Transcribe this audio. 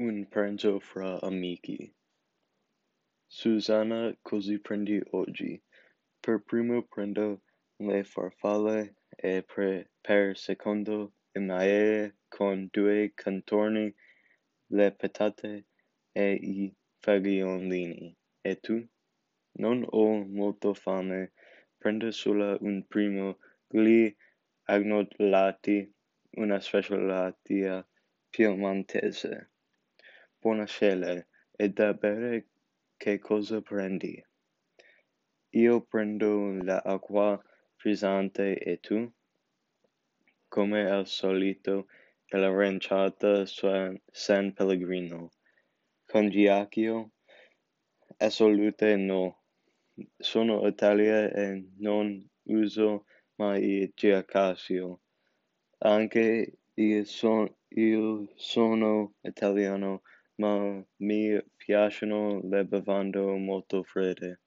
Un pranzo fra amici. Susanna, così prendi oggi. Per primo prendo le farfalle e pre, per secondo il maiale con due contorni, le patate e i fagiolini. E tu? Non ho molto fame, prendo solo un primo, gli agnolotti, una specialità piemontese. Buonasera, e da bere che cosa prendi? Io prendo l'acqua frizzante e tu? Come al solito, l'aranciata San Pellegrino. Con ghiaccio? Assolutamente no. Sono Italia e non uso mai il ghiaccio. Anche io sono italiano ma mi piacciono le bevande molto fredde.